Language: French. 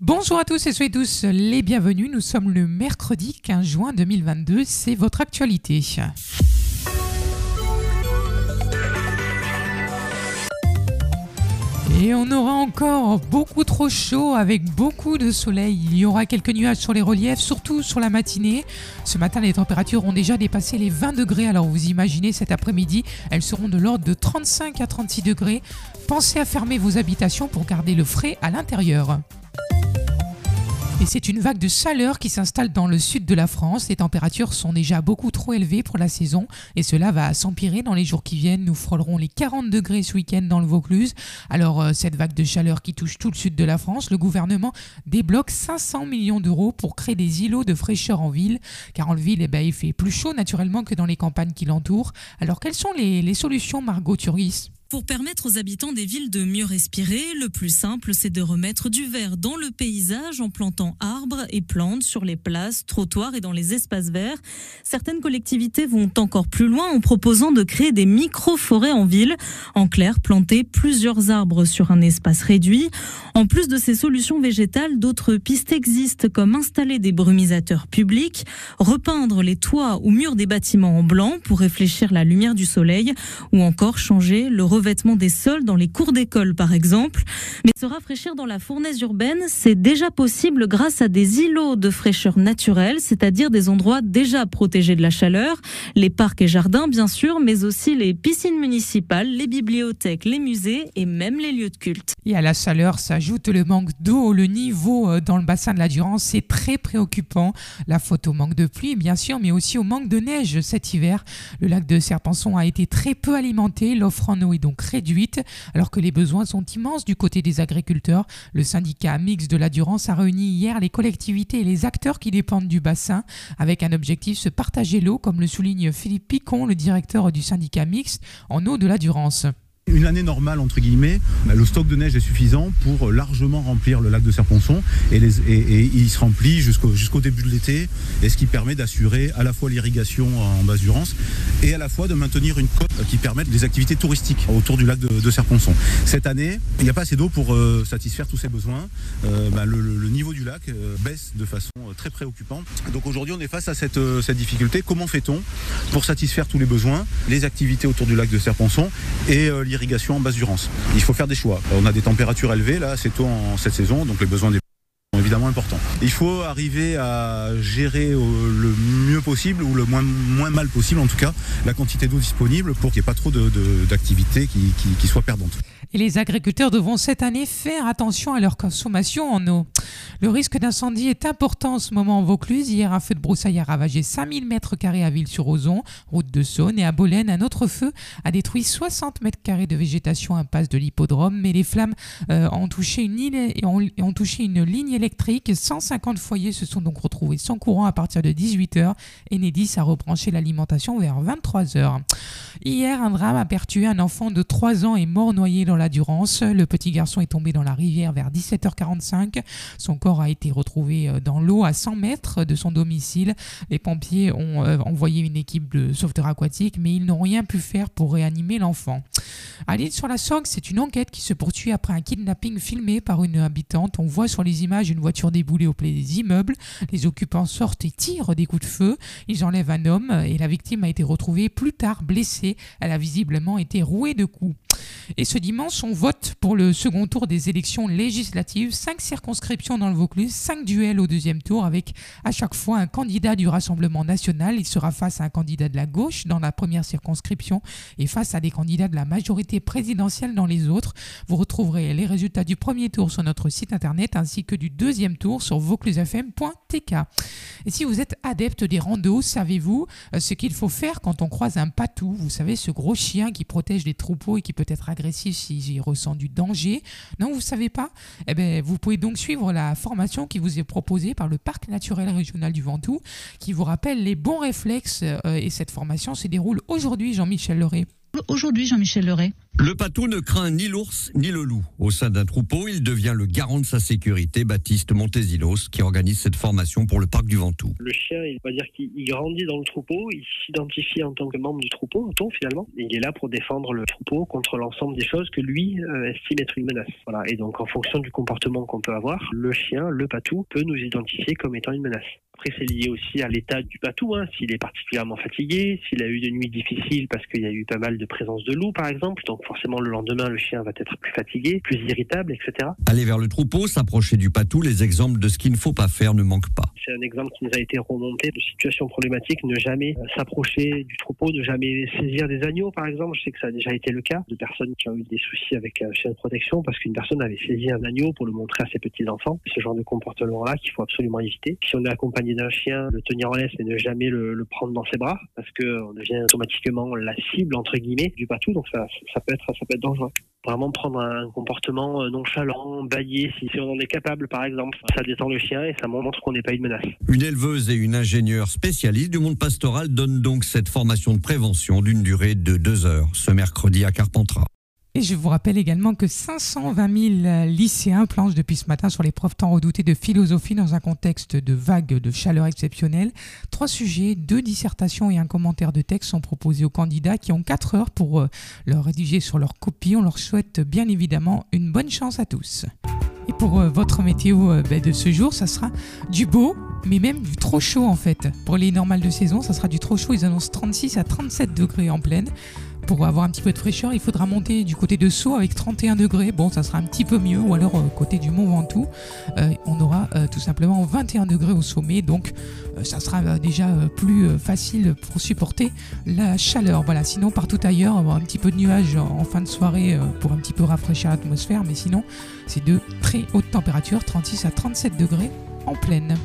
Bonjour à tous et soyez tous les bienvenus. Nous sommes le mercredi 15 juin 2022. C'est votre actualité. Et on aura encore beaucoup trop chaud avec beaucoup de soleil. Il y aura quelques nuages sur les reliefs, surtout sur la matinée. Ce matin, les températures ont déjà dépassé les 20 degrés. Alors vous imaginez cet après-midi, elles seront de l'ordre de 35 à 36 degrés. Pensez à fermer vos habitations pour garder le frais à l'intérieur. Et c'est une vague de chaleur qui s'installe dans le sud de la France. Les températures sont déjà beaucoup trop élevées pour la saison et cela va s'empirer dans les jours qui viennent. Nous frôlerons les 40 degrés ce week-end dans le Vaucluse. Alors euh, cette vague de chaleur qui touche tout le sud de la France, le gouvernement débloque 500 millions d'euros pour créer des îlots de fraîcheur en ville. Car en ville, eh ben, il fait plus chaud naturellement que dans les campagnes qui l'entourent. Alors quelles sont les, les solutions Margot Turgis? Pour permettre aux habitants des villes de mieux respirer, le plus simple, c'est de remettre du vert dans le paysage en plantant arbres et plantes sur les places, trottoirs et dans les espaces verts. Certaines collectivités vont encore plus loin en proposant de créer des micro-forêts en ville. En clair, planter plusieurs arbres sur un espace réduit. En plus de ces solutions végétales, d'autres pistes existent comme installer des brumisateurs publics, repeindre les toits ou murs des bâtiments en blanc pour réfléchir la lumière du soleil ou encore changer le revêtement des sols dans les cours d'école, par exemple. Mais se rafraîchir dans la fournaise urbaine, c'est déjà possible grâce à des îlots de fraîcheur naturelle, c'est-à-dire des endroits déjà protégés de la chaleur, les parcs et jardins, bien sûr, mais aussi les piscines municipales, les bibliothèques, les musées et même les lieux de culte. Et à la chaleur s'ajoute le manque d'eau. Le niveau euh, dans le bassin de la Durance, c'est très préoccupant. La faute au manque de pluie, bien sûr, mais aussi au manque de neige cet hiver. Le lac de Serpenson a été très peu alimenté. L'offre en eau est donc réduite, alors que les besoins sont immenses du côté des agriculteurs. Le syndicat mixte de la Durance a réuni hier les collectivités et les acteurs qui dépendent du bassin, avec un objectif se partager l'eau, comme le souligne Philippe Picon, le directeur du syndicat mixte en eau de la Durance. Une année normale, entre guillemets, bah, le stock de neige est suffisant pour largement remplir le lac de Serponçon et, il se remplit jusqu'au début de l'été, et ce qui permet d'assurer à la fois l'irrigation en basse durance et à la fois de maintenir une côte qui permette des activités touristiques autour du lac de, de Serponçon. Cette année, il n'y a pas assez d'eau pour euh, satisfaire tous ces besoins. Euh, bah, le, niveau du lac euh, baisse de façon très préoccupante. Donc aujourd'hui, on est face à cette, cette difficulté. Comment fait-on pour satisfaire tous les besoins, les activités autour du lac de Serponçon et l'irrigation irrigation en basse durance? Il faut faire des choix. On a des températures élevées là, c'est tôt en cette saison, donc les besoins des évidemment importants. Il faut arriver à gérer le mieux possible ou le moins, moins mal possible en tout cas la quantité d'eau disponible pour qu'il n'y ait pas trop d'activités qui, qui, qui soient perdantes. Et les agriculteurs devront cette année faire attention à leur consommation en eau. Le risque d'incendie est important en ce moment en Vaucluse. Hier, un feu de broussaille a ravagé 5000 mètres carrés à Ville-sur-Ozon, route de Saône, et à Bolène, un autre feu a détruit 60 mètres carrés de végétation impasse de l'hippodrome. Mais les flammes euh, ont, touché une ligne, ont, ont touché une ligne électrique. 150 foyers se sont donc retrouvés sans courant à partir de 18h. Enedis a rebranché l'alimentation vers 23h. Hier, un drame a pertué un enfant de 3 ans et mort noyé dans la Durance. Le petit garçon est tombé dans la rivière vers 17h45. Son corps a été retrouvé euh, dans l'eau à 100 mètres de son domicile. Les pompiers ont euh, envoyé une équipe de sauveteurs aquatiques, mais ils n'ont rien pu faire pour réanimer l'enfant. À sur la Sorgue, c'est une enquête qui se poursuit après un kidnapping filmé par une habitante. On voit sur les images une voiture déboulée au pied des immeubles. Les occupants sortent et tirent des coups de feu. Ils enlèvent un homme et la victime a été retrouvée plus tard blessée. Elle a visiblement été rouée de coups. Et ce dimanche, on vote pour le second tour des élections législatives. Cinq circonscriptions dans le Vaucluse, cinq duels au deuxième tour avec à chaque fois un candidat du Rassemblement national. Il sera face à un candidat de la gauche dans la première circonscription et face à des candidats de la majorité présidentielle dans les autres. Vous retrouverez les résultats du premier tour sur notre site internet ainsi que du deuxième tour sur Et si vous êtes adepte des randos, savez-vous euh, ce qu'il faut faire quand on croise un patou? Vous savez, ce gros chien qui protège les troupeaux et qui peut être agressif s'il ressent du danger. Non, vous ne savez pas? Eh bien, vous pouvez donc suivre la formation qui vous est proposée par le Parc naturel régional du Ventoux, qui vous rappelle les bons réflexes. Euh, et cette formation se déroule aujourd'hui, Jean-Michel Leray. Aujourd'hui, Jean-Michel Leray. Le patou ne craint ni l'ours ni le loup. Au sein d'un troupeau, il devient le garant de sa sécurité, Baptiste Montesilos, qui organise cette formation pour le parc du Ventoux. Le chien, il va dire qu'il grandit dans le troupeau, il s'identifie en tant que membre du troupeau, auton finalement. il est là pour défendre le troupeau contre l'ensemble des choses que lui euh, estime être une menace. Voilà. Et donc en fonction du comportement qu'on peut avoir, le chien, le patou, peut nous identifier comme étant une menace. Après, c'est lié aussi à l'état du patou, hein, s'il est particulièrement fatigué, s'il a eu des nuits difficiles parce qu'il y a eu pas mal de présence de loups, par exemple. Forcément, le lendemain, le chien va être plus fatigué, plus irritable, etc. Aller vers le troupeau, s'approcher du patou, les exemples de ce qu'il ne faut pas faire ne manquent pas. C'est un exemple qui nous a été remonté de situations problématiques, ne jamais s'approcher du troupeau, ne jamais saisir des agneaux, par exemple. Je sais que ça a déjà été le cas de personnes qui ont eu des soucis avec un chien de protection parce qu'une personne avait saisi un agneau pour le montrer à ses petits-enfants. Ce genre de comportement-là qu'il faut absolument éviter. Si on est accompagné d'un chien, le tenir en laisse et ne jamais le, prendre dans ses bras parce qu'on devient automatiquement la cible entre guillemets du patou, donc ça, ça peut être ça peut être dangereux. Vraiment prendre un comportement euh, nonchalant, bailler si, si on en est capable par exemple, ça détend le chien et ça montre qu'on n'est pas une menace. Une éleveuse et une ingénieure spécialiste du monde pastoral donnent donc cette formation de prévention d'une durée de deux heures ce mercredi à Carpentras. Et je vous rappelle également que 520 000 lycéens planchent depuis ce matin sur l'épreuve tant redoutée de philosophie dans un contexte de vague de chaleur exceptionnelle. Trois sujets, deux dissertations et un commentaire de texte sont proposés aux candidats qui ont 4 heures pour euh, leur rédiger sur leur copie. On leur souhaite bien évidemment une bonne chance à tous. Et pour euh, votre météo euh, ben, de ce jour, ça sera du beau, mais même du trop chaud en fait. Pour les normales de saison, ça sera du trop chaud. Ils annoncent 36 à 37 degrés en pleine pour avoir un petit peu de fraîcheur, il faudra monter du côté de Sceaux avec 31 degrés. Bon, ça sera un petit peu mieux. Ou alors, euh, côté du Mont Ventoux, euh, on aura euh, tout simplement 21 degrés au sommet. Donc, ça sera déjà plus facile pour supporter la chaleur. Voilà, sinon, partout ailleurs, avoir un petit peu de nuages en fin de soirée pour un petit peu rafraîchir l'atmosphère. Mais sinon, c'est de très haute température, 36 à 37 degrés en pleine.